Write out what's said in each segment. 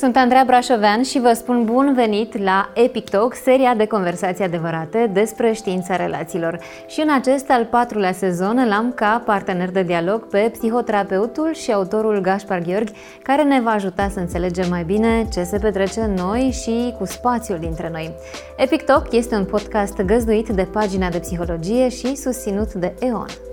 Sunt Andreea Brașovean și vă spun bun venit la Epic Talk, seria de conversații adevărate despre știința relațiilor. Și în acest al patrulea sezon l-am ca partener de dialog pe psihoterapeutul și autorul Gaspar Gheorghi, care ne va ajuta să înțelegem mai bine ce se petrece în noi și cu spațiul dintre noi. Epic Talk este un podcast găzduit de pagina de psihologie și susținut de EON.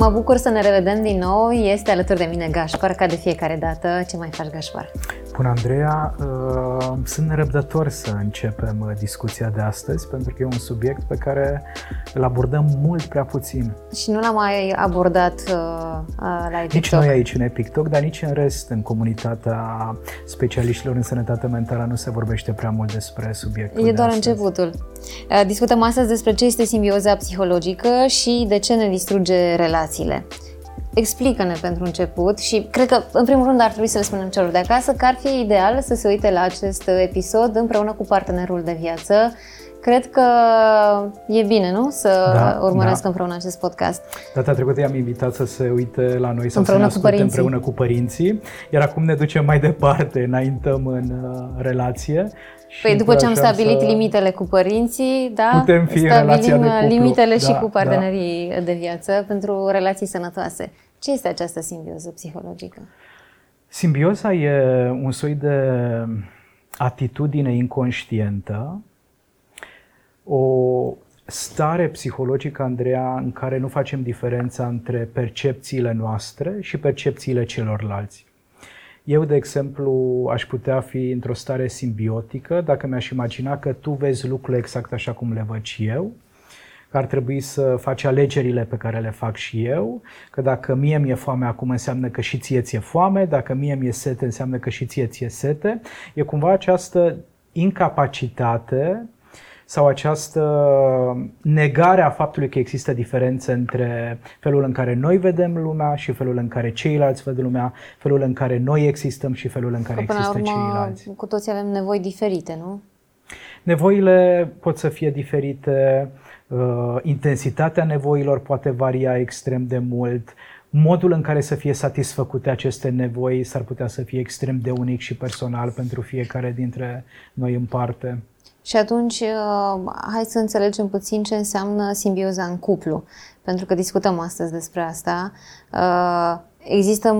Mă bucur să ne revedem din nou. Este alături de mine Gașpar, ca de fiecare dată. Ce mai faci, Gașpar? Bun, Andreea, uh, sunt nerăbdător să începem uh, discuția de astăzi, pentru că e un subiect pe care îl abordăm mult prea puțin. Și nu l-am mai abordat uh, la Epic Nici noi aici în Epic Talk, dar nici în rest, în comunitatea specialiștilor în sănătate mentală, nu se vorbește prea mult despre subiectul E doar de începutul. Discutăm astăzi despre ce este simbioza psihologică și de ce ne distruge relațiile. Explică-ne pentru început și cred că, în primul rând, ar trebui să le spunem celor de acasă că ar fi ideal să se uite la acest episod împreună cu partenerul de viață. Cred că e bine, nu? Să da, urmăresc da. împreună acest podcast. Data trecută i-am invitat să se uite la noi, sau împreună să ne asculte împreună cu părinții, iar acum ne ducem mai departe, înaintăm în uh, relație Păi după ce am stabilit limitele cu părinții, da, putem fi stabilim de limitele da, și cu da. partenerii da. de viață pentru relații sănătoase. Ce este această simbioză psihologică? Simbioza e un soi de atitudine inconștientă, o stare psihologică, Andreea, în care nu facem diferența între percepțiile noastre și percepțiile celorlalți. Eu, de exemplu, aș putea fi într-o stare simbiotică dacă mi-aș imagina că tu vezi lucrurile exact așa cum le văd și eu, că ar trebui să faci alegerile pe care le fac și eu, că dacă mie mi-e foame acum înseamnă că și ție ți-e foame, dacă mie mi-e sete înseamnă că și ție ți-e sete. E cumva această incapacitate sau această negare a faptului că există diferențe între felul în care noi vedem lumea și felul în care ceilalți văd lumea, felul în care noi existăm și felul în care că există urmă, ceilalți. Cu toți avem nevoi diferite, nu? Nevoile pot să fie diferite, uh, intensitatea nevoilor poate varia extrem de mult, modul în care să fie satisfăcute aceste nevoi s-ar putea să fie extrem de unic și personal pentru fiecare dintre noi în parte. Și atunci, uh, hai să înțelegem puțin ce înseamnă simbioza în cuplu, pentru că discutăm astăzi despre asta. Uh, există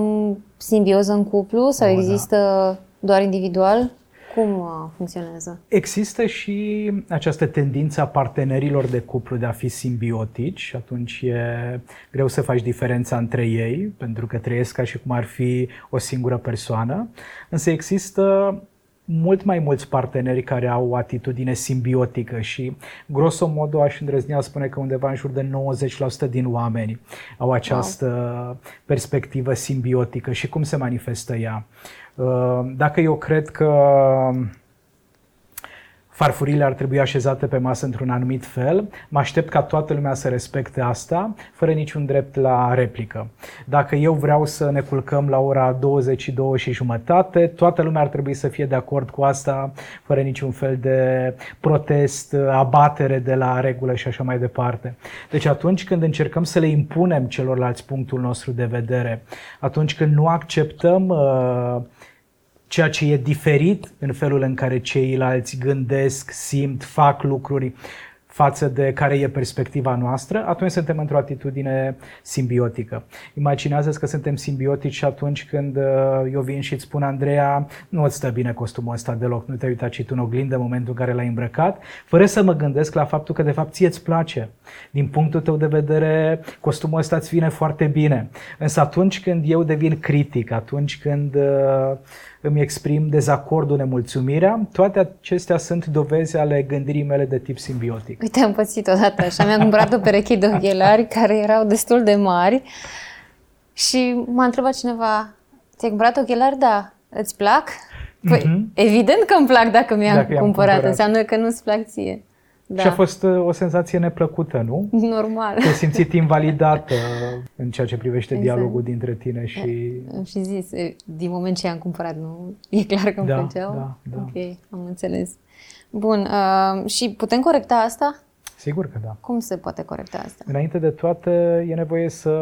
simbioză în cuplu sau o, da. există da. doar individual? Cum uh, funcționează? Există și această tendință a partenerilor de cuplu de a fi simbiotici și atunci e greu să faci diferența între ei, pentru că trăiesc ca și cum ar fi o singură persoană. Însă există mult mai mulți parteneri care au o atitudine simbiotică și grosomodo aș îndrăznea spune că undeva în jur de 90% din oameni au această wow. perspectivă simbiotică și cum se manifestă ea. Uh, dacă eu cred că farfurile ar trebui așezate pe masă într-un anumit fel. Mă aștept ca toată lumea să respecte asta, fără niciun drept la replică. Dacă eu vreau să ne culcăm la ora 22 și jumătate, toată lumea ar trebui să fie de acord cu asta, fără niciun fel de protest, abatere de la regulă și așa mai departe. Deci atunci când încercăm să le impunem celorlalți punctul nostru de vedere, atunci când nu acceptăm uh, ceea ce e diferit în felul în care ceilalți gândesc, simt, fac lucruri față de care e perspectiva noastră, atunci suntem într-o atitudine simbiotică. Imaginează că suntem simbiotici și atunci când uh, eu vin și îți spun, Andreea, nu îți stă bine costumul ăsta deloc, nu te-ai uitat și tu în oglindă în momentul în care l-ai îmbrăcat, fără să mă gândesc la faptul că de fapt ție îți place. Din punctul tău de vedere, costumul ăsta îți vine foarte bine. Însă atunci când eu devin critic, atunci când uh, îmi exprim dezacordul, nemulțumirea, toate acestea sunt dovezi ale gândirii mele de tip simbiotic. Uite, am pățit odată așa, mi-am cumpărat o pereche de ochelari care erau destul de mari și m-a întrebat cineva, ți-ai cumpărat ochelari? Da. Îți plac? Păi, mm-hmm. evident că îmi plac dacă mi-am dacă cumpărat. cumpărat. Înseamnă că nu-ți plac ție. Da. Și a fost uh, o senzație neplăcută, nu? Normal. Te-ai simțit invalidată în ceea ce privește exact. dialogul dintre tine și... Am și zis, din moment ce am cumpărat, nu? E clar că îmi da, plăceau? Da, da. Ok, am înțeles. Bun, uh, și putem corecta asta? Sigur că da. Cum se poate corecta asta? Înainte de toate, e nevoie să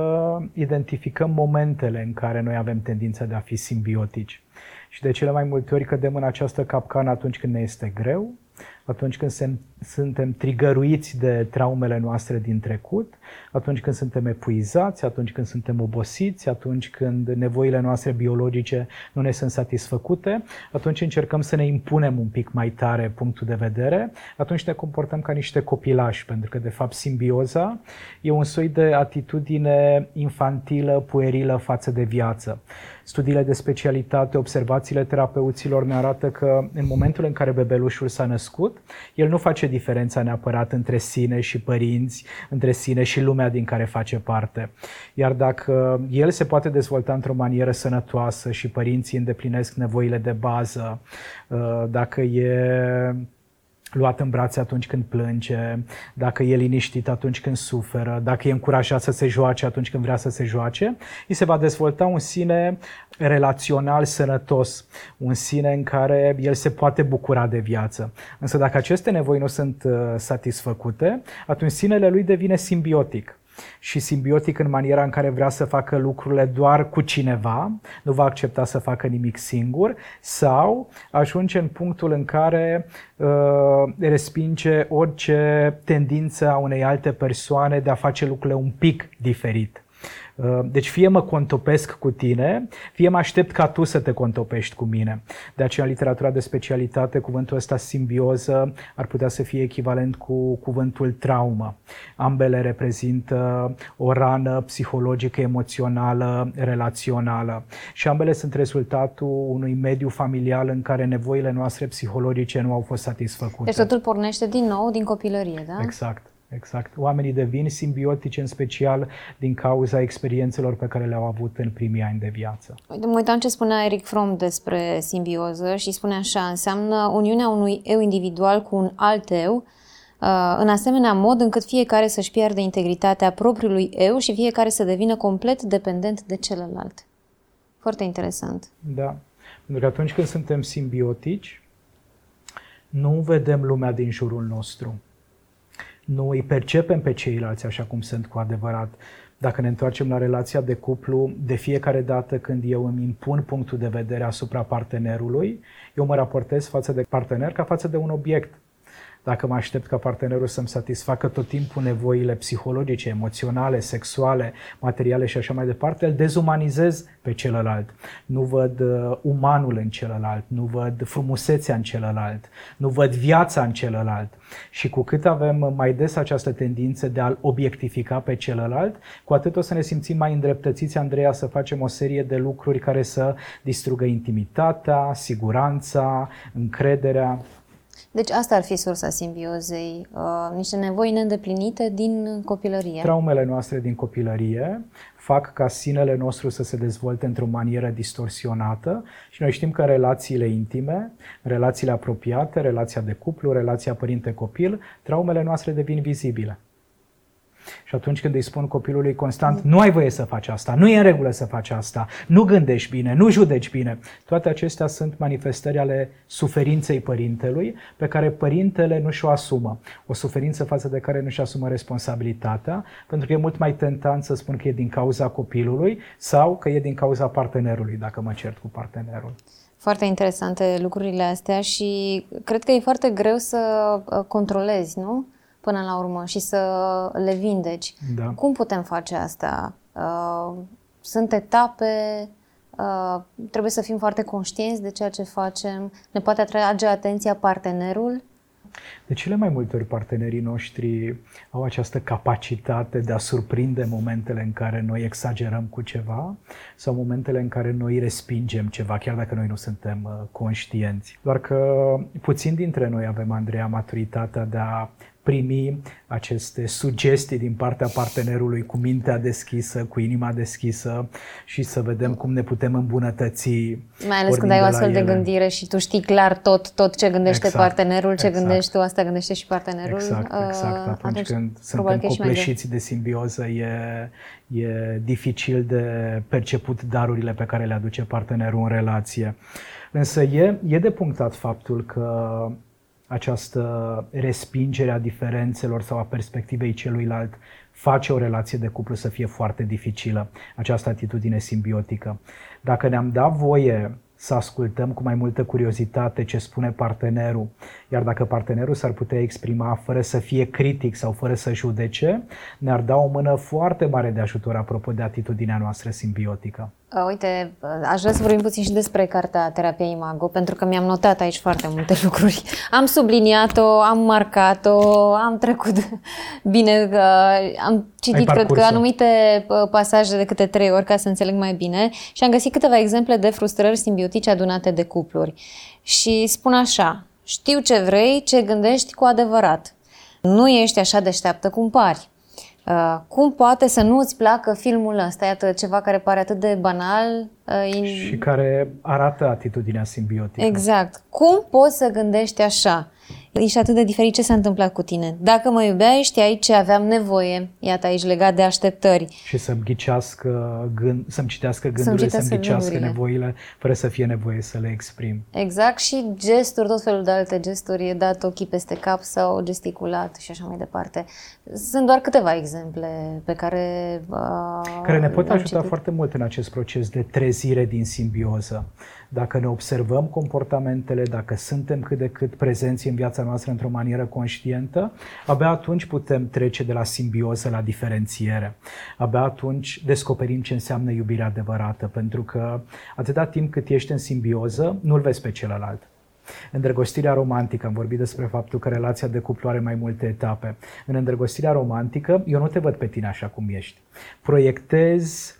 identificăm momentele în care noi avem tendința de a fi simbiotici. Și de cele mai multe ori cădem în această capcană atunci când ne este greu, atunci când se, suntem trigăruiți de traumele noastre din trecut, atunci când suntem epuizați, atunci când suntem obosiți, atunci când nevoile noastre biologice nu ne sunt satisfăcute, atunci încercăm să ne impunem un pic mai tare punctul de vedere, atunci ne comportăm ca niște copilași, pentru că de fapt simbioza e un soi de atitudine infantilă, puerilă față de viață. Studiile de specialitate, observațiile terapeuților ne arată că în momentul în care bebelușul s-a născut, el nu face diferența neapărat între sine și părinți, între sine și lumea din care face parte. Iar dacă el se poate dezvolta într-o manieră sănătoasă și părinții îndeplinesc nevoile de bază, uh, dacă e luat în brațe atunci când plânge, dacă e liniștit atunci când suferă, dacă e încurajat să se joace atunci când vrea să se joace, îi se va dezvolta un sine relațional sănătos, un sine în care el se poate bucura de viață. Însă dacă aceste nevoi nu sunt uh, satisfăcute, atunci sinele lui devine simbiotic și simbiotic în maniera în care vrea să facă lucrurile doar cu cineva, nu va accepta să facă nimic singur, sau ajunge în punctul în care uh, respinge orice tendință a unei alte persoane de a face lucrurile un pic diferit. Uh, deci fie mă contopesc cu tine, fie mă aștept ca tu să te contopești cu mine. De aceea în literatura de specialitate cuvântul ăsta simbioză ar putea să fie echivalent cu cuvântul traumă. Ambele reprezintă o rană psihologică, emoțională, relațională și ambele sunt rezultatul unui mediu familial în care nevoile noastre psihologice nu au fost satisfăcute. Deci totul pornește din nou din copilărie, da? Exact. Exact. Oamenii devin simbiotici în special din cauza experiențelor pe care le-au avut în primii ani de viață. Uite, mă uitam ce spunea Eric Fromm despre simbioză și spune așa, înseamnă uniunea unui eu individual cu un alt eu, uh, în asemenea mod încât fiecare să-și pierde integritatea propriului eu și fiecare să devină complet dependent de celălalt. Foarte interesant. Da. Pentru că atunci când suntem simbiotici, nu vedem lumea din jurul nostru nu îi percepem pe ceilalți așa cum sunt cu adevărat. Dacă ne întoarcem la relația de cuplu, de fiecare dată când eu îmi impun punctul de vedere asupra partenerului, eu mă raportez față de partener ca față de un obiect dacă mă aștept ca partenerul să-mi satisfacă tot timpul nevoile psihologice, emoționale, sexuale, materiale și așa mai departe, îl dezumanizez pe celălalt. Nu văd uh, umanul în celălalt, nu văd frumusețea în celălalt, nu văd viața în celălalt. Și cu cât avem mai des această tendință de a-l obiectifica pe celălalt, cu atât o să ne simțim mai îndreptățiți, Andreea, să facem o serie de lucruri care să distrugă intimitatea, siguranța, încrederea deci asta ar fi sursa simbiozei, uh, niște nevoi neîndeplinite din copilărie. Traumele noastre din copilărie fac ca sinele nostru să se dezvolte într-o manieră distorsionată și noi știm că relațiile intime, relațiile apropiate, relația de cuplu, relația părinte-copil, traumele noastre devin vizibile. Și atunci când îi spun copilului constant, nu ai voie să faci asta, nu e în regulă să faci asta, nu gândești bine, nu judeci bine, toate acestea sunt manifestări ale suferinței părintelui pe care părintele nu și-o asumă. O suferință față de care nu și asumă responsabilitatea, pentru că e mult mai tentant să spun că e din cauza copilului sau că e din cauza partenerului, dacă mă cert cu partenerul. Foarte interesante lucrurile astea și cred că e foarte greu să uh, controlezi, nu? Până la urmă și să le vindeci. Da. Cum putem face asta? Uh, sunt etape, uh, trebuie să fim foarte conștienți de ceea ce facem, ne poate atrage atenția partenerul. De cele mai multe ori partenerii noștri au această capacitate de a surprinde momentele în care noi exagerăm cu ceva sau momentele în care noi respingem ceva, chiar dacă noi nu suntem uh, conștienți. Doar că puțin dintre noi avem, Andreea, maturitatea de a primi aceste sugestii din partea partenerului cu mintea deschisă, cu inima deschisă și să vedem cum ne putem îmbunătăți. Mai ales când ai o astfel de gândire și tu știi clar tot, tot ce gândește exact, partenerul, ce exact. gândești tu, asta gândește și partenerul. Exact, exact. Uh, atunci, atunci când suntem copleșiți de simbioză, e, e dificil de perceput darurile pe care le aduce partenerul în relație. Însă e, e de punctat faptul că această respingere a diferențelor sau a perspectivei celuilalt face o relație de cuplu să fie foarte dificilă, această atitudine simbiotică. Dacă ne-am dat voie să ascultăm cu mai multă curiozitate ce spune partenerul, iar dacă partenerul s-ar putea exprima fără să fie critic sau fără să judece, ne-ar da o mână foarte mare de ajutor apropo de atitudinea noastră simbiotică. Uite, aș vrea să vorbim puțin și despre cartea Terapia Imago, pentru că mi-am notat aici foarte multe lucruri. Am subliniat-o, am marcat-o, am trecut bine, am citit, cred că, anumite pasaje de câte trei ori ca să înțeleg mai bine și am găsit câteva exemple de frustrări simbiotice adunate de cupluri. Și spun așa, știu ce vrei, ce gândești cu adevărat. Nu ești așa deșteaptă cum pari. Uh, cum poate să nu îți placă filmul ăsta? Iată ceva care pare atât de banal. Uh, și care arată atitudinea simbiotică. Exact. Cum poți să gândești așa? Ești atât de diferit ce s-a întâmplat cu tine. Dacă mă iubeai, știai ce aveam nevoie. Iată aici legat de așteptări. Și să-mi ghicească gând, să-mi citească gândurile, să-mi, să-mi ghicească gândurile. nevoile, fără să fie nevoie să le exprim. Exact și gesturi, tot felul de alte gesturi, e dat ochii peste cap sau gesticulat și așa mai departe. Sunt doar câteva exemple pe care... Uh, care ne pot ajuta citit. foarte mult în acest proces de trezire din simbioză dacă ne observăm comportamentele, dacă suntem cât de cât prezenți în viața noastră într-o manieră conștientă, abia atunci putem trece de la simbioză la diferențiere. Abia atunci descoperim ce înseamnă iubirea adevărată, pentru că atâta timp cât ești în simbioză, nu-l vezi pe celălalt. Îndrăgostirea romantică, am vorbit despre faptul că relația de cuplu are mai multe etape. În îndrăgostirea romantică, eu nu te văd pe tine așa cum ești. Proiectez Uh,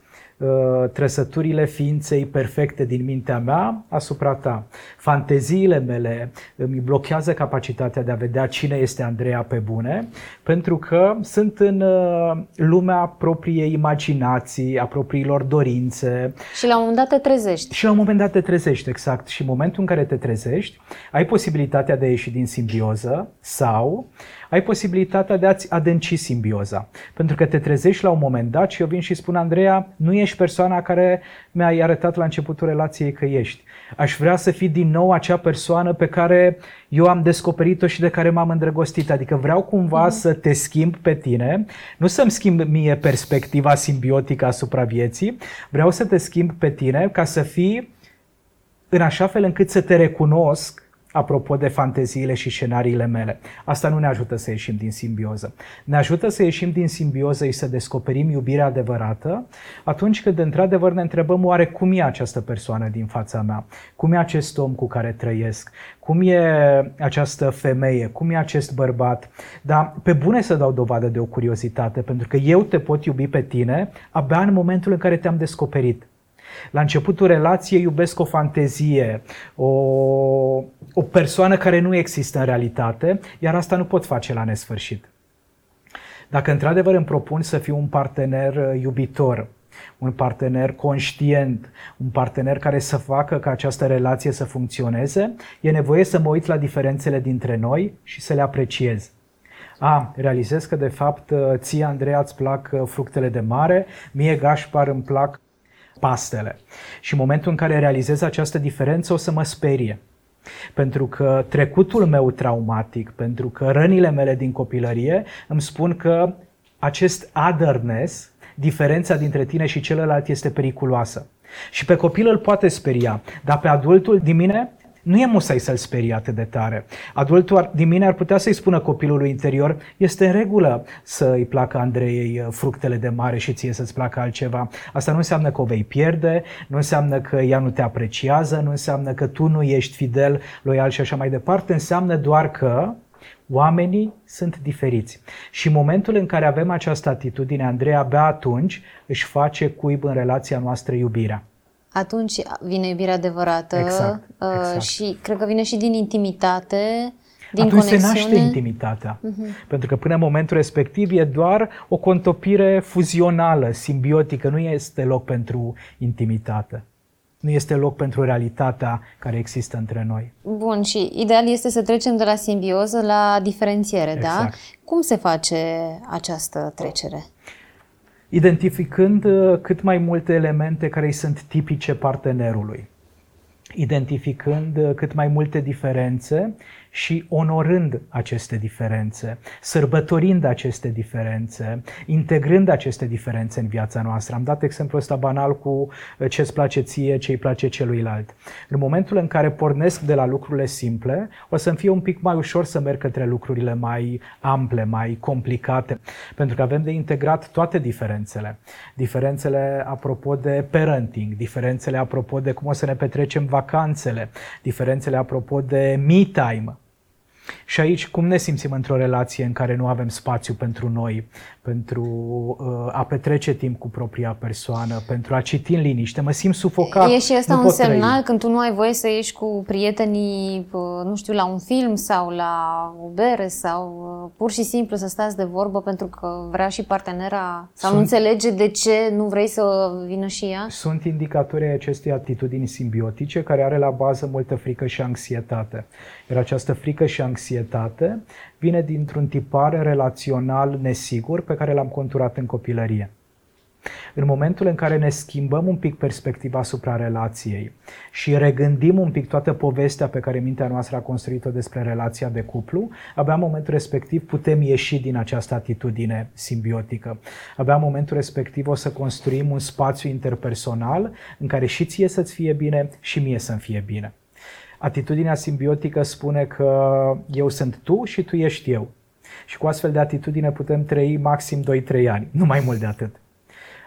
trăsăturile ființei perfecte din mintea mea asupra ta. Fanteziile mele îmi blochează capacitatea de a vedea cine este Andreea pe bune, pentru că sunt în uh, lumea propriei imaginații, a propriilor dorințe. Și la un moment dat te trezești. Și la un moment dat te trezești, exact. Și în momentul în care te trezești, ai posibilitatea de a ieși din simbioză sau ai posibilitatea de a-ți adânci simbioza. Pentru că te trezești la un moment dat și eu vin și spun, Andreea, nu ești persoana care mi-ai arătat la începutul relației că ești. Aș vrea să fii din nou acea persoană pe care eu am descoperit-o și de care m-am îndrăgostit. Adică vreau cumva mm. să te schimb pe tine, nu să-mi schimb mie perspectiva simbiotică asupra vieții, vreau să te schimb pe tine ca să fii în așa fel încât să te recunosc apropo de fanteziile și scenariile mele. Asta nu ne ajută să ieșim din simbioză. Ne ajută să ieșim din simbioză și să descoperim iubirea adevărată atunci când într-adevăr ne întrebăm oare cum e această persoană din fața mea, cum e acest om cu care trăiesc, cum e această femeie, cum e acest bărbat. Dar pe bune să dau dovadă de o curiozitate, pentru că eu te pot iubi pe tine abia în momentul în care te-am descoperit. La începutul relației iubesc o fantezie, o, o persoană care nu există în realitate, iar asta nu pot face la nesfârșit. Dacă într-adevăr îmi propun să fiu un partener uh, iubitor, un partener conștient, un partener care să facă ca această relație să funcționeze, e nevoie să mă uit la diferențele dintre noi și să le apreciez. A, realizez că de fapt uh, ție, Andreea, îți plac uh, fructele de mare, mie, Gașpar, îmi plac pastele. Și în momentul în care realizez această diferență o să mă sperie. Pentru că trecutul meu traumatic, pentru că rănile mele din copilărie îmi spun că acest otherness, diferența dintre tine și celălalt este periculoasă. Și pe copil îl poate speria, dar pe adultul din mine nu e musai să-l sperie atât de tare. Adultul din mine ar putea să-i spună copilului interior, este în regulă să îi placă Andrei uh, fructele de mare și ție să-ți placă altceva. Asta nu înseamnă că o vei pierde, nu înseamnă că ea nu te apreciază, nu înseamnă că tu nu ești fidel, loial și așa mai departe, înseamnă doar că Oamenii sunt diferiți. Și în momentul în care avem această atitudine, Andrei abia atunci își face cuib în relația noastră iubirea atunci vine iubirea adevărată exact, uh, exact. și cred că vine și din intimitate, din Atunci conexiune. se naște intimitatea. Uh-huh. Pentru că până în momentul respectiv e doar o contopire fuzională, simbiotică, nu este loc pentru intimitate. Nu este loc pentru realitatea care există între noi. Bun, și ideal este să trecem de la simbioză la diferențiere, da? exact. da? Cum se face această trecere? Identificând uh, cât mai multe elemente care îi sunt tipice partenerului. identificând cât mai multe diferențe și onorând aceste diferențe, sărbătorind aceste diferențe, integrând aceste diferențe în viața noastră. Am dat exemplul ăsta banal cu uh, ce îți place ție, ce îi place celuilalt. În momentul în care pornesc de la lucrurile simple, o să-mi fie un pic mai ușor să merg către lucrurile mai ample, mai complicate, pentru că avem de integrat toate diferențele. Diferențele apropo de parenting, diferențele apropo de cum o să ne petrecem vacanțele, diferențele apropo de me time, și aici, cum ne simțim într-o relație în care nu avem spațiu pentru noi, pentru uh, a petrece timp cu propria persoană, pentru a citi în liniște? Mă simt sufocat. E și asta un semnal trăi. când tu nu ai voie să ieși cu prietenii, uh, nu știu, la un film sau la o bere sau uh, pur și simplu să stați de vorbă pentru că vrea și partenera sau Sunt... nu înțelege de ce nu vrei să vină și ea? Sunt indicatori acestei atitudini simbiotice care are la bază multă frică și anxietate. Iar această frică și anxietate vine dintr-un tipar relațional nesigur pe care l-am conturat în copilărie. În momentul în care ne schimbăm un pic perspectiva asupra relației și regândim un pic toată povestea pe care mintea noastră a construit-o despre relația de cuplu, abia în momentul respectiv putem ieși din această atitudine simbiotică. Abia în momentul respectiv o să construim un spațiu interpersonal în care și ție să-ți fie bine și mie să-mi fie bine. Atitudinea simbiotică spune că eu sunt tu și tu ești eu. Și cu astfel de atitudine putem trăi maxim 2-3 ani, nu mai mult de atât.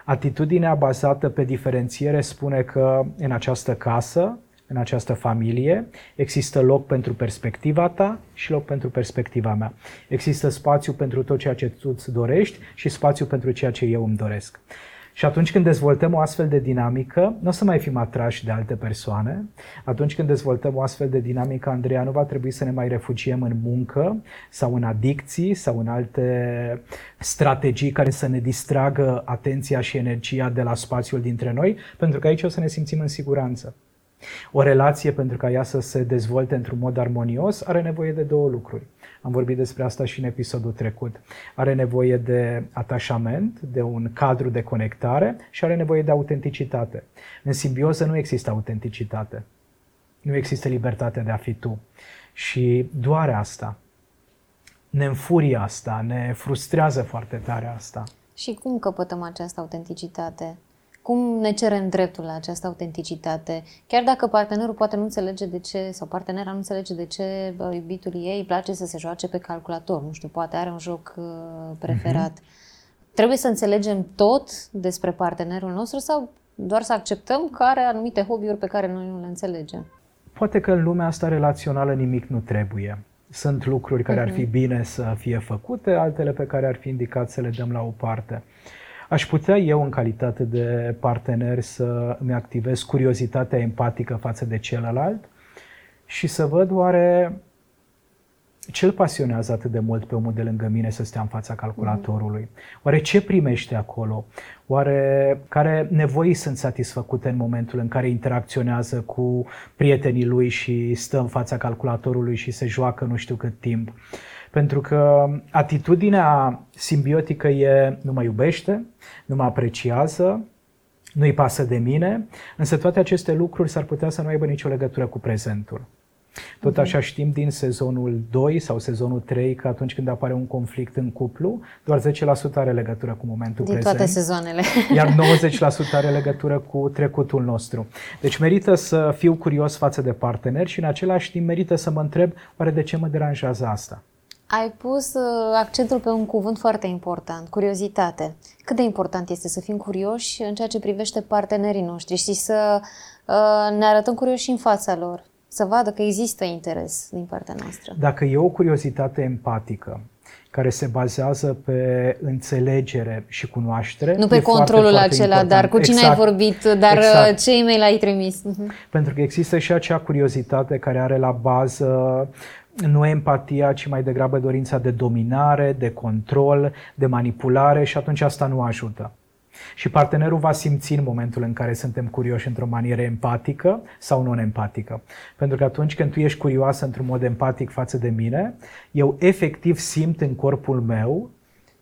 Atitudinea bazată pe diferențiere spune că în această casă, în această familie, există loc pentru perspectiva ta și loc pentru perspectiva mea. Există spațiu pentru tot ceea ce tu îți dorești și spațiu pentru ceea ce eu îmi doresc. Și atunci când dezvoltăm o astfel de dinamică, nu o să mai fim atrași de alte persoane. Atunci când dezvoltăm o astfel de dinamică, Andreea, nu va trebui să ne mai refugiem în muncă sau în adicții sau în alte strategii care să ne distragă atenția și energia de la spațiul dintre noi, pentru că aici o să ne simțim în siguranță. O relație, pentru ca ea să se dezvolte într-un mod armonios, are nevoie de două lucruri. Am vorbit despre asta și în episodul trecut. Are nevoie de atașament, de un cadru de conectare și are nevoie de autenticitate. În simbioză nu există autenticitate. Nu există libertate de a fi tu. Și doar asta. Ne înfurie asta, ne frustrează foarte tare asta. Și cum căpătăm această autenticitate? Cum ne cerem dreptul la această autenticitate, chiar dacă partenerul poate nu înțelege de ce, sau partenera nu înțelege de ce bă, iubitul ei îi place să se joace pe calculator, nu știu, poate are un joc uh, preferat. Mm-hmm. Trebuie să înțelegem tot despre partenerul nostru sau doar să acceptăm că are anumite hobby-uri pe care noi nu le înțelegem? Poate că în lumea asta relațională nimic nu trebuie. Sunt lucruri care mm-hmm. ar fi mhm. bine să fie făcute, altele pe care ar fi indicat să le dăm la o parte. Aș putea eu, în calitate de partener, să îmi activez curiozitatea empatică față de celălalt și să văd oare ce îl pasionează atât de mult pe omul de lângă mine să stea în fața calculatorului? Oare ce primește acolo? Oare care nevoi sunt satisfăcute în momentul în care interacționează cu prietenii lui și stă în fața calculatorului și se joacă nu știu cât timp? Pentru că atitudinea simbiotică e nu mă iubește, nu mă apreciază, nu-i pasă de mine, însă toate aceste lucruri s-ar putea să nu aibă nicio legătură cu prezentul. Tot așa știm din sezonul 2 sau sezonul 3 că atunci când apare un conflict în cuplu, doar 10% are legătură cu momentul din prezent. toate sezoanele. Iar 90% are legătură cu trecutul nostru. Deci merită să fiu curios față de partener și în același timp merită să mă întreb oare de ce mă deranjează asta? Ai pus uh, accentul pe un cuvânt foarte important, curiozitate. Cât de important este să fim curioși în ceea ce privește partenerii noștri și să uh, ne arătăm curioși în fața lor, să vadă că există interes din partea noastră. Dacă e o curiozitate empatică, care se bazează pe înțelegere și cunoaștere. Nu pe controlul foarte, acela, foarte dar cu cine exact, ai vorbit, dar exact. Uh, ce e-mail ai trimis. Uh-huh. Pentru că există și acea curiozitate care are la bază nu empatia, ci mai degrabă dorința de dominare, de control, de manipulare și atunci asta nu ajută. Și partenerul va simți în momentul în care suntem curioși într-o manieră empatică sau non-empatică. Pentru că atunci când tu ești curioasă într-un mod empatic față de mine, eu efectiv simt în corpul meu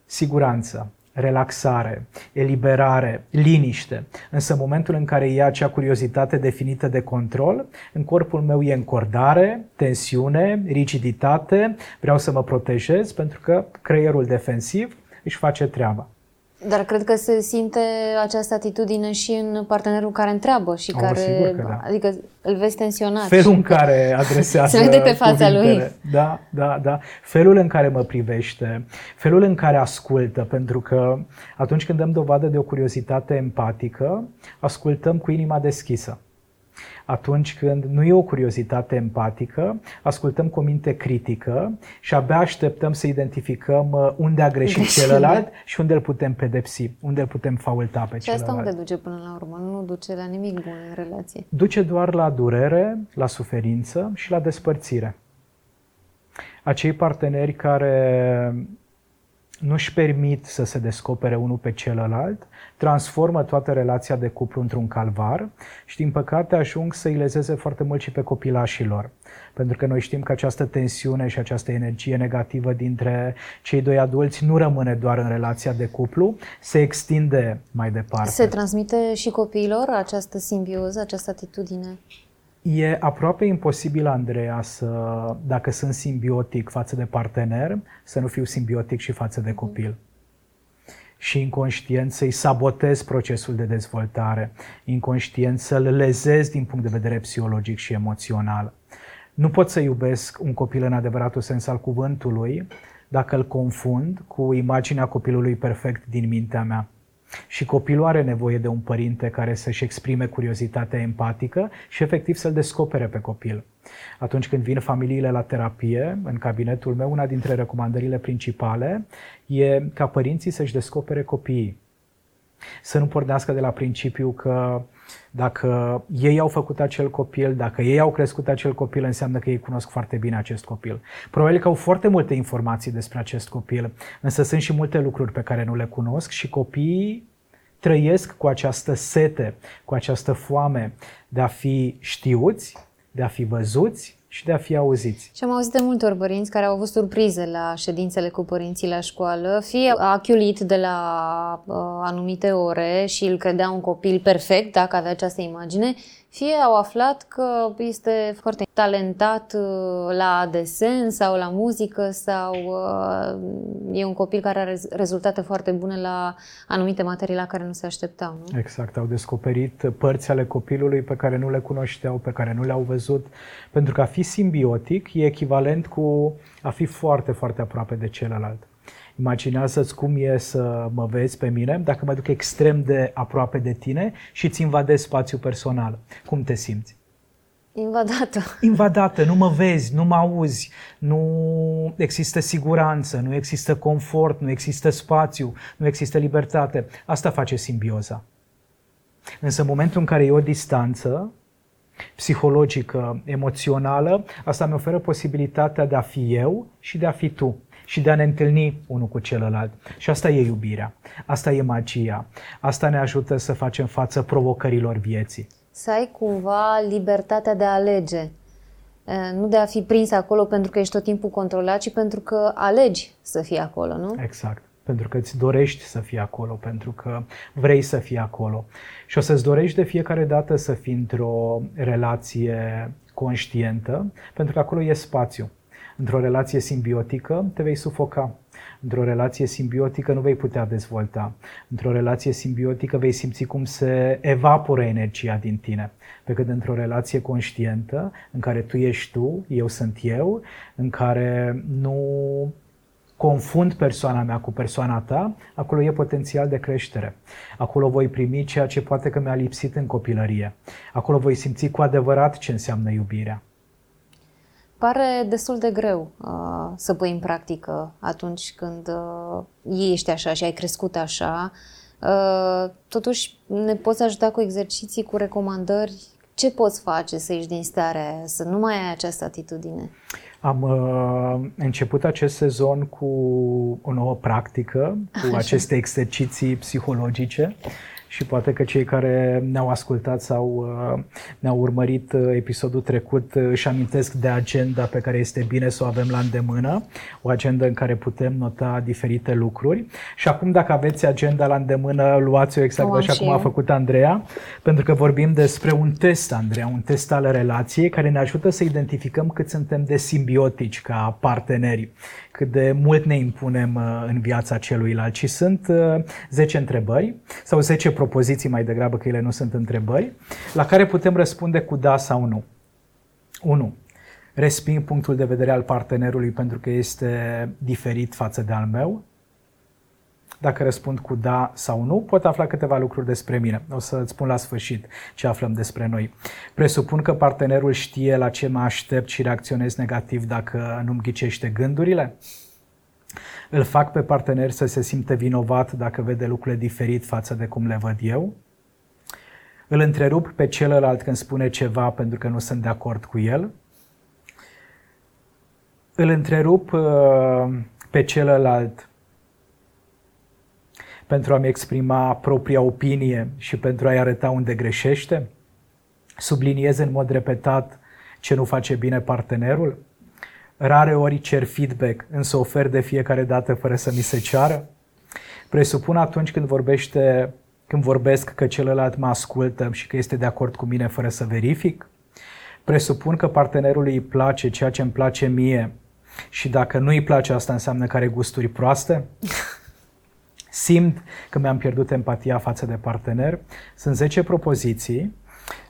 siguranță, relaxare, eliberare, liniște. Însă în momentul în care e acea curiozitate definită de control, în corpul meu e încordare, tensiune, rigiditate, vreau să mă protejez pentru că creierul defensiv își face treaba. Dar cred că se simte această atitudine și în partenerul care întreabă și O, care, sigur că da. adică îl vezi tensionat. Felul și în că- care adresează Se vede pe fața cuvintele. lui. Da, da, da. Felul în care mă privește, felul în care ascultă, pentru că atunci când dăm dovadă de o curiozitate empatică, ascultăm cu inima deschisă. Atunci când nu e o curiozitate empatică, ascultăm cu o minte critică și abia așteptăm să identificăm uh, unde a greșit Greșelile. celălalt și unde îl putem pedepsi, unde îl putem faulta pe Și asta celălalt. unde duce până la urmă? Nu duce la nimic bun în relație. duce doar la durere, la suferință și la despărțire. Acei parteneri care nu-și permit să se descopere unul pe celălalt, transformă toată relația de cuplu într-un calvar și, din păcate, ajung să îi lezeze foarte mult și pe copilașii lor. Pentru că noi știm că această tensiune și această energie negativă dintre cei doi adulți nu rămâne doar în relația de cuplu, se extinde mai departe. Se transmite și copiilor această simbioză, această atitudine? E aproape imposibil, Andreea, să, dacă sunt simbiotic față de partener, să nu fiu simbiotic și față de copil. Și inconștient să-i sabotez procesul de dezvoltare, inconștient să-l lezez din punct de vedere psihologic și emoțional. Nu pot să iubesc un copil în adevăratul sens al cuvântului dacă îl confund cu imaginea copilului perfect din mintea mea. Și copilul are nevoie de un părinte care să-și exprime curiozitatea empatică și efectiv să-l descopere pe copil. Atunci când vin familiile la terapie, în cabinetul meu, una dintre recomandările principale e ca părinții să-și descopere copiii. Să nu pornească de la principiu că dacă ei au făcut acel copil, dacă ei au crescut acel copil, înseamnă că ei cunosc foarte bine acest copil. Probabil că au foarte multe informații despre acest copil, însă sunt și multe lucruri pe care nu le cunosc și copiii trăiesc cu această sete, cu această foame de a fi știuți, de a fi văzuți și de a fi auziți. Și am auzit de multe ori părinți care au avut surprize la ședințele cu părinții la școală, fie a chiulit de la uh, anumite ore și îl credea un copil perfect, dacă avea această imagine, fie au aflat că este foarte talentat uh, la desen sau la muzică sau uh, e un copil care are rez- rezultate foarte bune la anumite materii la care nu se așteptau. Nu? Exact, au descoperit părți ale copilului pe care nu le cunoșteau, pe care nu le-au văzut, pentru că a fi simbiotic e echivalent cu a fi foarte, foarte aproape de celălalt. Imaginează-ți cum e să mă vezi pe mine dacă mă duc extrem de aproape de tine și îți invadez spațiu personal. Cum te simți? Invadată. invadată, nu mă vezi, nu mă auzi, nu există siguranță, nu există confort, nu există spațiu, nu există libertate. Asta face simbioza. Însă în momentul în care e o distanță psihologică, emoțională, asta mi oferă posibilitatea de a fi eu și de a fi tu și de a ne întâlni unul cu celălalt. Și asta e iubirea, asta e magia, asta ne ajută să facem față provocărilor vieții. Să ai cumva libertatea de a alege. Eh, Nu de a fi prins acolo pentru că ești tot timpul controlat, ci pentru că alegi să fii acolo, nu? Exact. Pentru că îți dorești să fii acolo, pentru că vrei să fii acolo. Și o să-ți dorești de fiecare dată să fii într-o relație conștientă, pentru că acolo e spațiu. Într-o relație simbiotică te vei sufoca. Într-o relație simbiotică nu vei putea dezvolta. Într-o relație simbiotică vei simți cum se evaporă energia din tine. Pe cât într-o relație conștientă, în care tu ești tu, eu sunt eu, în care nu confund persoana mea cu persoana ta, acolo e potențial de creștere. Acolo voi primi ceea ce poate că mi-a lipsit în copilărie. Acolo voi simți cu adevărat ce înseamnă iubirea. Pare destul de greu uh, să pui în practică atunci când uh, ești așa și ai crescut așa. Uh, totuși, ne poți ajuta cu exerciții, cu recomandări? Ce poți face să ieși din starea aia, să nu mai ai această atitudine? Am uh, început acest sezon cu o nouă practică, cu aceste exerciții psihologice și poate că cei care ne-au ascultat sau ne-au urmărit episodul trecut își amintesc de agenda pe care este bine să o avem la îndemână, o agenda în care putem nota diferite lucruri. Și acum dacă aveți agenda la îndemână, luați-o exact așa cum a făcut Andreea, pentru că vorbim despre un test, Andreea, un test al relației care ne ajută să identificăm cât suntem de simbiotici ca parteneri, cât de mult ne impunem uh, în viața celuilalt. Și sunt 10 uh, întrebări sau 10 propoziții mai degrabă că ele nu sunt întrebări, la care putem răspunde cu da sau nu. 1. Resping punctul de vedere al partenerului pentru că este diferit față de al meu. Dacă răspund cu da sau nu, pot afla câteva lucruri despre mine. O să îți spun la sfârșit ce aflăm despre noi. Presupun că partenerul știe la ce mă aștept și reacționez negativ dacă nu-mi ghicește gândurile. Îl fac pe partener să se simte vinovat dacă vede lucrurile diferit față de cum le văd eu. Îl întrerup pe celălalt când spune ceva pentru că nu sunt de acord cu el. Îl întrerup uh, pe celălalt pentru a-mi exprima propria opinie și pentru a-i arăta unde greșește? Subliniez în mod repetat ce nu face bine partenerul? Rare ori cer feedback, însă ofer de fiecare dată fără să mi se ceară? Presupun atunci când vorbește, când vorbesc că celălalt mă ascultă și că este de acord cu mine fără să verific? Presupun că partenerului îi place ceea ce îmi place mie și dacă nu îi place asta înseamnă că are gusturi proaste? Simt că mi-am pierdut empatia față de partener. Sunt 10 propoziții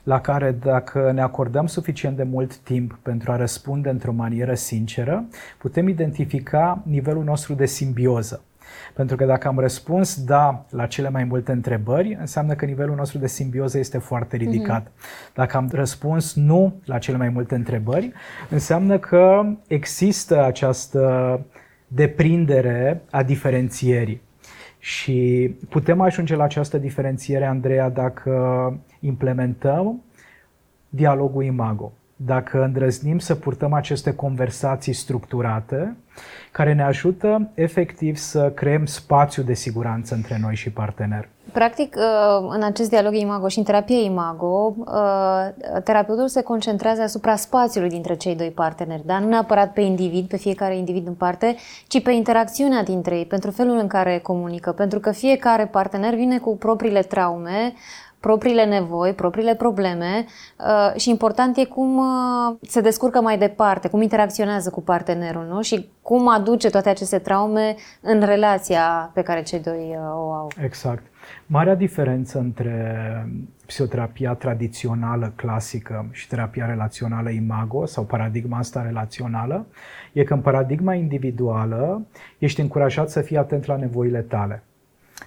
la care dacă ne acordăm suficient de mult timp pentru a răspunde într-o manieră sinceră, putem identifica nivelul nostru de simbioză. Pentru că dacă am răspuns da la cele mai multe întrebări, înseamnă că nivelul nostru de simbioză este foarte ridicat. Mm-hmm. Dacă am răspuns nu la cele mai multe întrebări, înseamnă că există această deprindere a diferențierii. Și putem ajunge la această diferențiere, Andreea, dacă implementăm dialogul imago, dacă îndrăznim să purtăm aceste conversații structurate care ne ajută efectiv să creăm spațiu de siguranță între noi și partener. Practic, uh, în acest dialog imago și în terapie imago, uh, terapeutul se concentrează asupra spațiului dintre cei doi parteneri, dar nu neapărat pe individ, pe fiecare individ în parte, ci pe interacțiunea dintre ei, pentru felul în care comunică, pentru că fiecare partener vine cu propriile traume, propriile nevoi, propriile probleme uh, și important e cum uh, se descurcă mai departe, cum interacționează cu partenerul nu? și cum aduce toate aceste traume în relația pe care cei doi uh, o au. Exact. Marea diferență între psihoterapia tradițională, clasică și terapia relațională imago sau paradigma asta relațională e că în paradigma individuală ești încurajat să fii atent la nevoile tale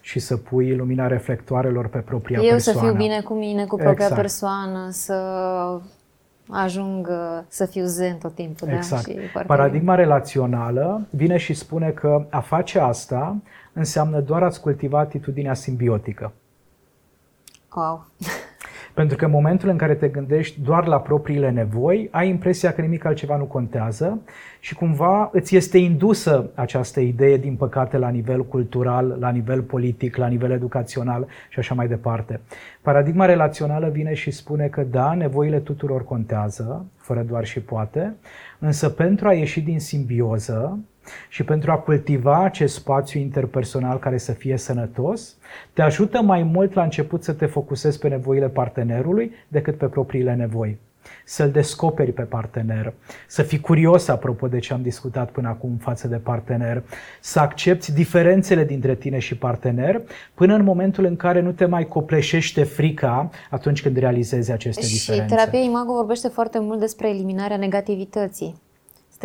și să pui lumina reflectoarelor pe propria Eu persoană. Eu să fiu bine cu mine, cu propria exact. persoană, să ajung să fiu zen tot timpul. Da? Exact. Da? Și Paradigma relațională vine și spune că a face asta înseamnă doar a-ți cultiva atitudinea simbiotică. Wow! Pentru că în momentul în care te gândești doar la propriile nevoi, ai impresia că nimic altceva nu contează și cumva îți este indusă această idee, din păcate, la nivel cultural, la nivel politic, la nivel educațional și așa mai departe. Paradigma relațională vine și spune că da, nevoile tuturor contează, fără doar și poate, însă pentru a ieși din simbioză, și pentru a cultiva acest spațiu interpersonal care să fie sănătos, te ajută mai mult la început să te focusezi pe nevoile partenerului decât pe propriile nevoi. Să-l descoperi pe partener, să fii curios apropo de ce am discutat până acum față de partener, să accepti diferențele dintre tine și partener până în momentul în care nu te mai copleșește frica atunci când realizezi aceste și diferențe. Și terapia Imago vorbește foarte mult despre eliminarea negativității să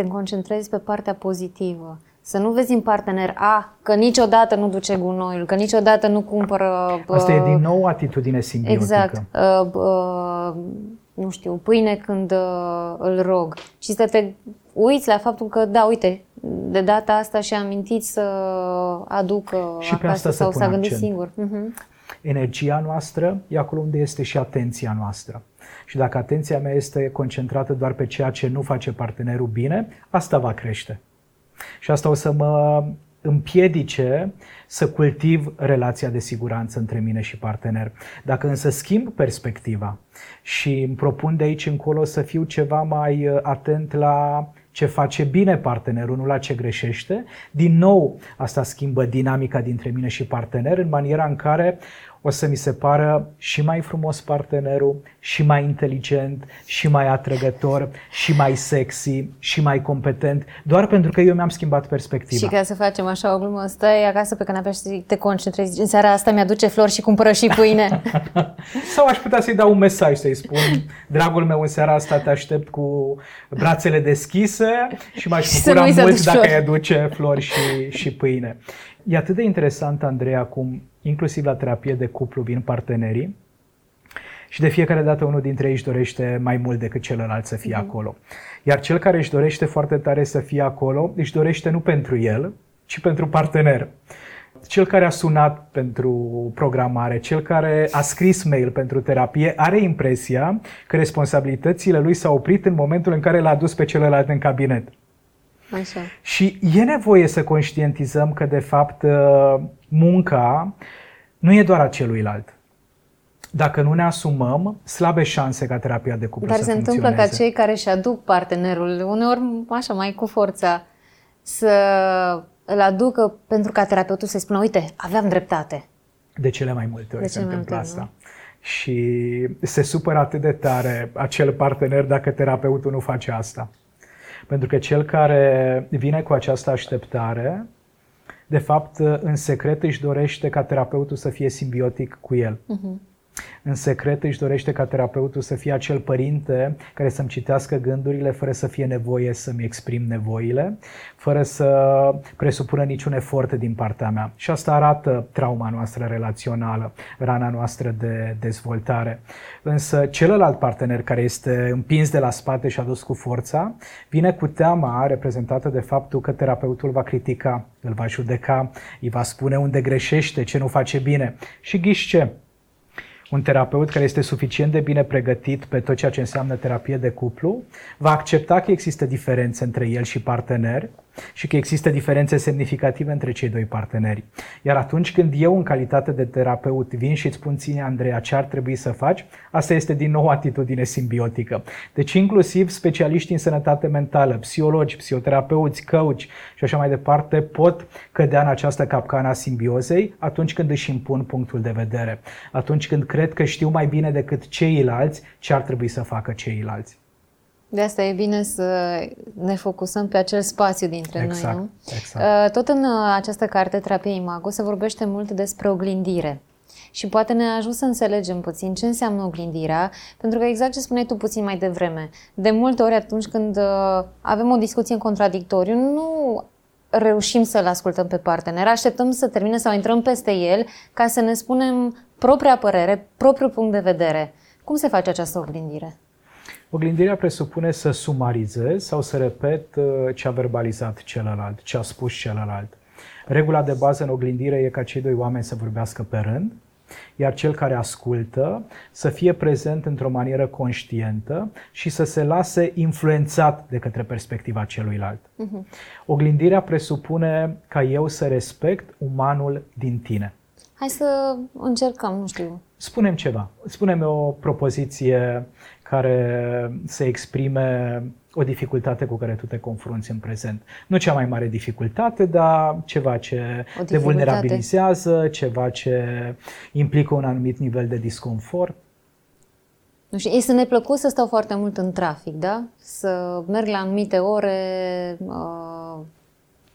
te concentrezi pe partea pozitivă. Să nu vezi în partener, a, că niciodată nu duce gunoiul, că niciodată nu cumpără... Asta uh, e din nou atitudine simbiotică. Exact. Uh, uh, nu știu, pâine când uh, îl rog. Și să te uiți la faptul că, da, uite, de data asta și-a amintit să aducă și pe acasă asta sau s-a gândit accent. singur. Uh-huh. Energia noastră e acolo unde este și atenția noastră. Și dacă atenția mea este concentrată doar pe ceea ce nu face partenerul bine, asta va crește. Și asta o să mă împiedice să cultiv relația de siguranță între mine și partener. Dacă însă schimb perspectiva și îmi propun de aici încolo să fiu ceva mai uh, atent la ce face bine partenerul, nu la ce greșește. Din nou, asta schimbă dinamica dintre mine și partener în maniera în care o să mi se pară și mai frumos partenerul, și mai inteligent, și mai atrăgător, și mai sexy, și mai competent, doar pentru că eu mi-am schimbat perspectiva. Și ca să facem așa o glumă, stai acasă pe canapea și te concentrezi, în seara asta mi-aduce flori și cumpără și pâine. Sau aș putea să-i dau un mesaj, să-i spun, dragul meu, în seara asta te aștept cu brațele deschise și m-aș bucura mult dacă îi aduce flori și, și pâine. E atât de interesant, Andreea, cum inclusiv la terapie de cuplu vin partenerii și de fiecare dată unul dintre ei își dorește mai mult decât celălalt să fie mm-hmm. acolo. Iar cel care își dorește foarte tare să fie acolo, își dorește nu pentru el, ci pentru partener. Cel care a sunat pentru programare, cel care a scris mail pentru terapie, are impresia că responsabilitățile lui s-au oprit în momentul în care l-a dus pe celălalt în cabinet. Așa. Și e nevoie să conștientizăm că, de fapt, uh, munca nu e doar a celuilalt. Dacă nu ne asumăm, slabe șanse ca terapia de cuplu Dar să se întâmplă ca cei care își aduc partenerul, uneori așa mai cu forța, să îl aducă pentru ca terapeutul să spună, uite, aveam dreptate. De cele mai multe ori se întâmplă asta. Nu? Și se supără atât de tare acel partener dacă terapeutul nu face asta. Pentru că cel care vine cu această așteptare, de fapt, în secret își dorește ca terapeutul să fie simbiotic cu el. Uh-huh. În secret își dorește ca terapeutul să fie acel părinte care să-mi citească gândurile fără să fie nevoie să-mi exprim nevoile, fără să presupună niciun efort din partea mea. Și asta arată trauma noastră relațională, rana noastră de dezvoltare. Însă celălalt partener care este împins de la spate și adus cu forța, vine cu teama reprezentată de faptul că terapeutul va critica, îl va judeca, îi va spune unde greșește, ce nu face bine. Și ghiși ce? Un terapeut care este suficient de bine pregătit pe tot ceea ce înseamnă terapie de cuplu, va accepta că există diferențe între el și partener și că există diferențe semnificative între cei doi parteneri. Iar atunci când eu, în calitate de terapeut, vin și îți spun ține, Andreea, ce ar trebui să faci, asta este din nou atitudine simbiotică. Deci inclusiv specialiști în sănătate mentală, psihologi, psihoterapeuți, coach și așa mai departe pot cădea în această capcană a simbiozei atunci când își impun punctul de vedere, atunci când cred că știu mai bine decât ceilalți ce ar trebui să facă ceilalți. De asta e bine să ne focusăm pe acel spațiu dintre exact, noi, nu? Exact. Uh, tot în uh, această carte, Terapie Imago, se vorbește mult despre oglindire. Și poate ne ajută să înțelegem puțin ce înseamnă oglindirea, pentru că exact ce spuneai tu puțin mai devreme, de multe ori atunci când uh, avem o discuție în contradictoriu, nu reușim să-l ascultăm pe partener, așteptăm să termine sau intrăm peste el ca să ne spunem propria părere, propriul punct de vedere. Cum se face această oglindire? Oglindirea presupune să sumarizez sau să repet uh, ce a verbalizat celălalt, ce a spus celălalt. Regula de bază în oglindire e ca cei doi oameni să vorbească pe rând, iar cel care ascultă să fie prezent într-o manieră conștientă și să se lase influențat de către perspectiva celuilalt. Uh-huh. Oglindirea presupune ca eu să respect umanul din tine. Hai să încercăm, nu știu. Spunem ceva. Spunem o propoziție care să exprime o dificultate cu care tu te confrunți în prezent. Nu cea mai mare dificultate, dar ceva ce te vulnerabilizează, ceva ce implică un anumit nivel de disconfort. Nu știu, este neplăcut să stau foarte mult în trafic, da? Să merg la anumite ore, uh,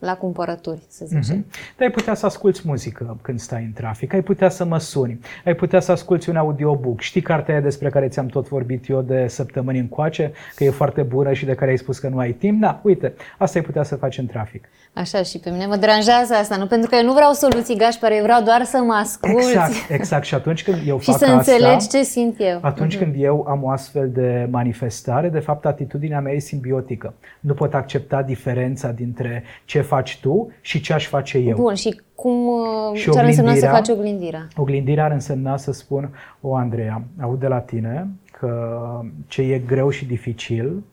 la cumpărături, să zicem. Mm-hmm. Dar ai putea să asculți muzică când stai în trafic, ai putea să mă suni, ai putea să asculți un audiobook. Știi cartea aia despre care ți-am tot vorbit eu de săptămâni încoace, că e foarte bună și de care ai spus că nu ai timp? Da, uite, asta ai putea să faci în trafic. Așa, și pe mine mă deranjează asta, nu? Pentru că eu nu vreau soluții gașpare, eu vreau doar să mă ascult. Exact, exact. Și atunci când eu și fac să asta, înțelegi ce simt eu. Atunci uh-huh. când eu am o astfel de manifestare, de fapt atitudinea mea e simbiotică. Nu pot accepta diferența dintre ce faci tu și ce aș face eu. Bun, și cum uh, și ce ar însemna să faci oglindirea? Oglindirea ar însemna să spun, o Andreea, aud de la tine că ce e greu și dificil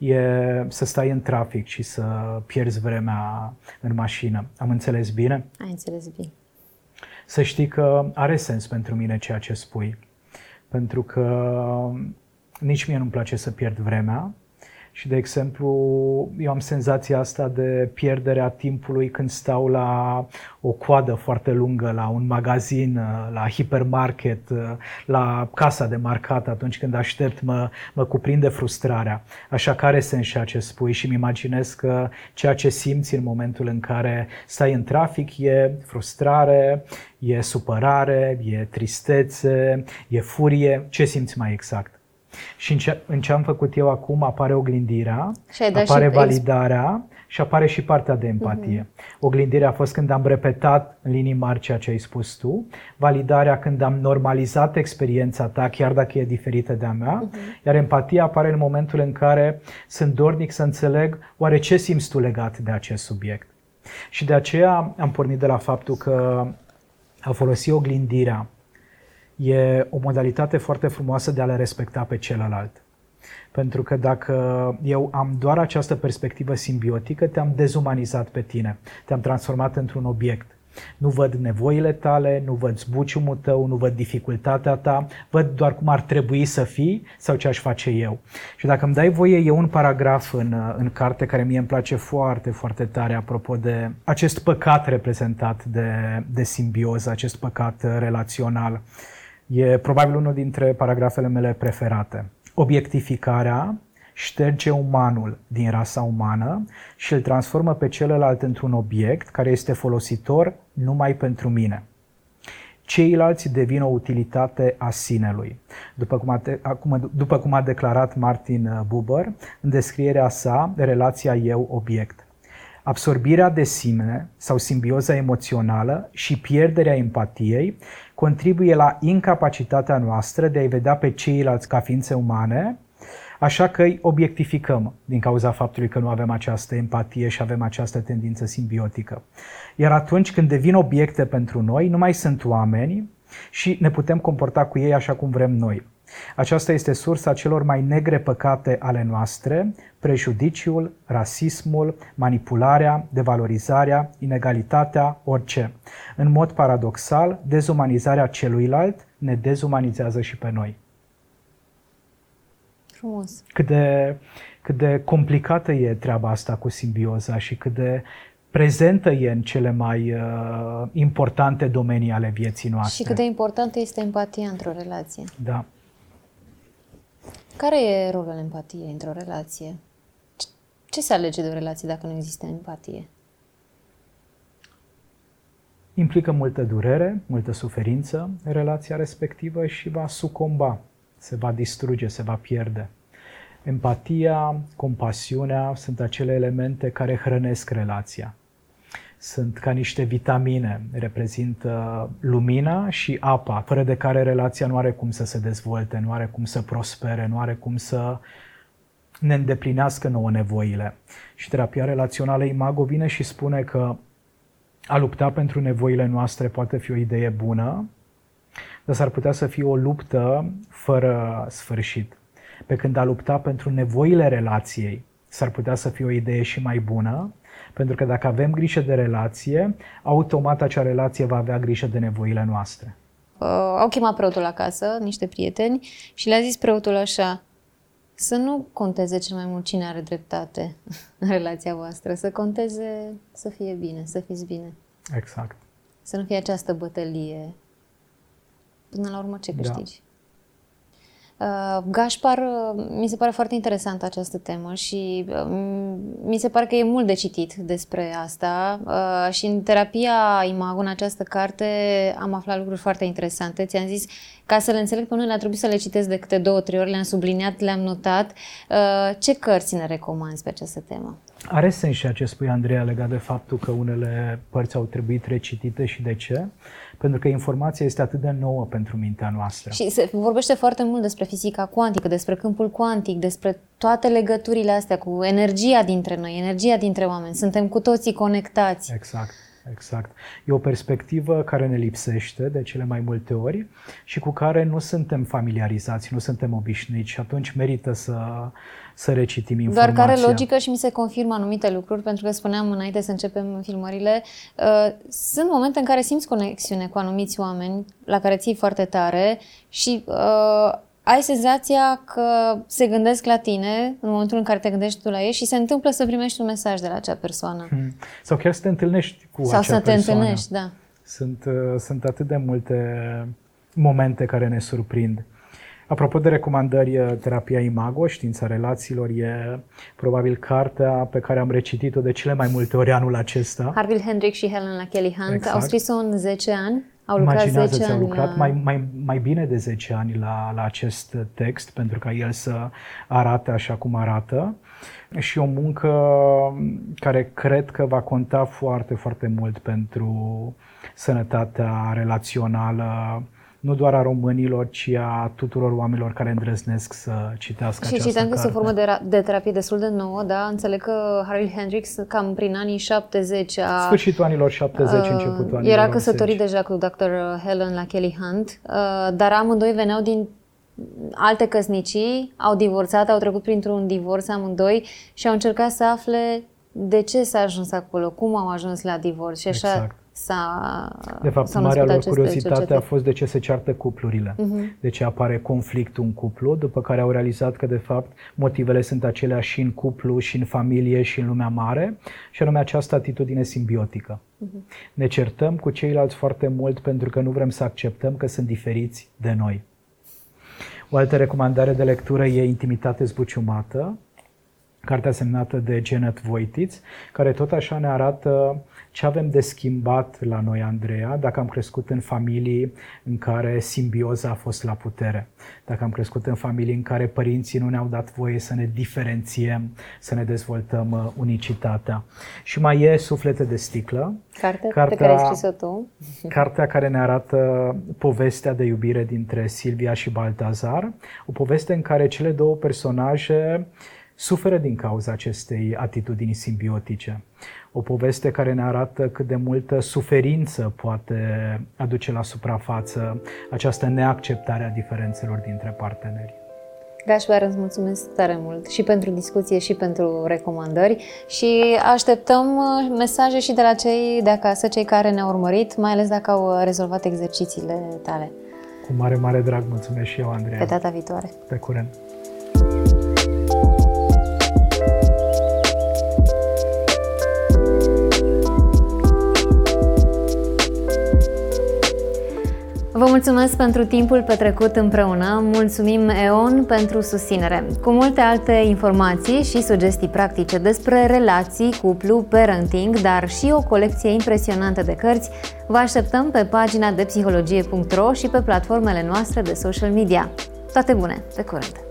e să stai în trafic și să pierzi vremea în mașină. Am înțeles bine? Ai înțeles bine. Să știi că are sens pentru mine ceea ce spui. Pentru că nici mie nu-mi place să pierd vremea și, de exemplu, eu am senzația asta de pierderea timpului când stau la o coadă foarte lungă, la un magazin, la hipermarket, la casa de marcat, atunci când aștept, mă, mă cuprinde frustrarea. Așa că are sens ceea ce spui și îmi imaginez că ceea ce simți în momentul în care stai în trafic e frustrare, e supărare, e tristețe, e furie. Ce simți mai exact? Și în ce, în ce am făcut eu acum apare oglindirea, apare și validarea și apare și partea de empatie. Uh-huh. Oglindirea a fost când am repetat în linii mari ceea ce ai spus tu, validarea când am normalizat experiența ta, chiar dacă e diferită de a mea, uh-huh. iar empatia apare în momentul în care sunt dornic să înțeleg oare ce simți tu legat de acest subiect. Și de aceea am pornit de la faptul că a folosi oglindirea e o modalitate foarte frumoasă de a le respecta pe celălalt. Pentru că dacă eu am doar această perspectivă simbiotică, te-am dezumanizat pe tine, te-am transformat într-un obiect. Nu văd nevoile tale, nu văd zbuciumul tău, nu văd dificultatea ta, văd doar cum ar trebui să fii sau ce aș face eu. Și dacă îmi dai voie, e un paragraf în, în carte care mie îmi place foarte, foarte tare apropo de acest păcat reprezentat de, de simbioză, acest păcat relațional. Uh, E probabil unul dintre paragrafele mele preferate. Obiectificarea șterge umanul din rasa umană și îl transformă pe celălalt într-un obiect care este folositor numai pentru mine. Ceilalți devin o utilitate a sinelui, după cum a, de, după cum a declarat Martin Buber în descrierea sa relația eu-obiect. Absorbirea de sine sau simbioza emoțională și pierderea empatiei contribuie la incapacitatea noastră de a-i vedea pe ceilalți ca ființe umane, așa că îi obiectificăm din cauza faptului că nu avem această empatie și avem această tendință simbiotică. Iar atunci când devin obiecte pentru noi, nu mai sunt oameni și ne putem comporta cu ei așa cum vrem noi. Aceasta este sursa celor mai negre păcate ale noastre, prejudiciul, rasismul, manipularea, devalorizarea, inegalitatea, orice. În mod paradoxal, dezumanizarea celuilalt ne dezumanizează și pe noi. Frumos. Cât de, cât de complicată e treaba asta cu simbioza și cât de prezentă e în cele mai uh, importante domenii ale vieții noastre. Și cât de importantă este empatia într-o relație. Da. Care e rolul empatiei într-o relație? Ce se alege de o relație dacă nu există empatie? Implică multă durere, multă suferință relația respectivă și va sucomba, se va distruge, se va pierde. Empatia, compasiunea sunt acele elemente care hrănesc relația sunt ca niște vitamine, reprezintă lumina și apa, fără de care relația nu are cum să se dezvolte, nu are cum să prospere, nu are cum să ne îndeplinească nouă nevoile. Și terapia relațională Imago vine și spune că a lupta pentru nevoile noastre poate fi o idee bună, dar s-ar putea să fie o luptă fără sfârșit. Pe când a lupta pentru nevoile relației s-ar putea să fie o idee și mai bună, pentru că dacă avem grijă de relație, automat acea relație va avea grijă de nevoile noastre. Uh, au chemat preotul acasă, niște prieteni, și le-a zis preotul așa, să nu conteze cel mai mult cine are dreptate în relația voastră, să conteze să fie bine, să fiți bine. Exact. Să nu fie această bătălie. Până la urmă, ce da. câștigi? Da. Uh, Gașpar, uh, mi se pare foarte interesantă această temă și uh, mi se pare că e mult de citit despre asta și în terapia Imago, în această carte, am aflat lucruri foarte interesante. Ți-am zis, ca să le înțeleg pe unele, a trebuit să le citesc de câte două, trei ori, le-am subliniat, le-am notat. Ce cărți ne recomanzi pe această temă? Are sens și ce spui, Andreea, legat de faptul că unele părți au trebuit recitite și de ce? pentru că informația este atât de nouă pentru mintea noastră. Și se vorbește foarte mult despre fizica cuantică, despre câmpul cuantic, despre toate legăturile astea cu energia dintre noi, energia dintre oameni. Suntem cu toții conectați. Exact. Exact. E o perspectivă care ne lipsește de cele mai multe ori și cu care nu suntem familiarizați, nu suntem obișnuiți și atunci merită să, să recitim informația. Doar care logică și mi se confirmă anumite lucruri, pentru că spuneam înainte să începem filmările, uh, sunt momente în care simți conexiune cu anumiți oameni la care ții foarte tare și uh, ai senzația că se gândesc la tine în momentul în care te gândești tu la ei și se întâmplă să primești un mesaj de la acea persoană. Hmm. Sau chiar să te întâlnești cu Sau acea să te persoană. întâlnești, da. Sunt, uh, sunt atât de multe momente care ne surprind. Apropo de recomandări, uh, Terapia Imago, Știința Relațiilor, e probabil cartea pe care am recitit-o de cele mai multe ori anul acesta. Harville Hendrick și Helen Kelly Hunt exact. au scris-o în 10 ani. Au lucrat Imaginează 10 ți-au ani lucrat la... mai, mai, mai bine de 10 ani la, la acest text pentru ca el să arate așa cum arată și o muncă care cred că va conta foarte, foarte mult pentru sănătatea relațională nu doar a românilor, ci a tuturor oamenilor care îndrăznesc să citească și această citeam că carte. este o formă de, ra- de terapie destul de nouă, da? Înțeleg că Harry Hendricks cam prin anii 70 a... Sfârșitul anilor 70, uh, începutul anilor Era 80. căsătorit deja cu Dr. Helen la Kelly Hunt, uh, dar amândoi veneau din alte căsnicii, au divorțat, au trecut printr-un divorț amândoi și au încercat să afle de ce s-a ajuns acolo, cum au ajuns la divorț și așa Exact. S-a De fapt, s-au marea născut lor aceste curiozitate a cercetări. fost de ce se ceartă cuplurile, Mhm. de ce apare conflictul în cuplu, după care au realizat că, de fapt, motivele sunt aceleași și în cuplu, și în familie, și în lumea mare, și anume această atitudine simbiotică. Mhm. Ne certăm cu ceilalți foarte mult pentru că nu vrem să acceptăm că sunt diferiți de noi. O altă recomandare de lectură e Intimitate zbuciumată, cartea semnată de Janet Voitiț, care tot așa ne arată ce avem de schimbat la noi, Andreea, dacă am crescut în familii în care simbioza a fost la putere, dacă am crescut în familii în care părinții nu ne-au dat voie să ne diferențiem, să ne dezvoltăm uh, unicitatea. Și mai e Suflete de sticlă, Carte pe Cartea- care ai scris-o tu. Cartea care ne arată povestea de iubire dintre Silvia și Baltazar, o poveste în care cele două personaje suferă din cauza acestei atitudini simbiotice. O poveste care ne arată cât de multă suferință poate aduce la suprafață această neacceptare a diferențelor dintre parteneri. Gașpar, îți mulțumesc tare mult și pentru discuție și pentru recomandări și așteptăm uh, mesaje și de la cei de acasă, cei care ne-au urmărit, mai ales dacă au uh, rezolvat exercițiile tale. Cu mare, mare drag mulțumesc și eu, Andreea. Pe data viitoare. Pe curând. Vă mulțumesc pentru timpul petrecut împreună, mulțumim EON pentru susținere. Cu multe alte informații și sugestii practice despre relații, cuplu, parenting, dar și o colecție impresionantă de cărți, vă așteptăm pe pagina de psihologie.ro și pe platformele noastre de social media. Toate bune! Pe curând!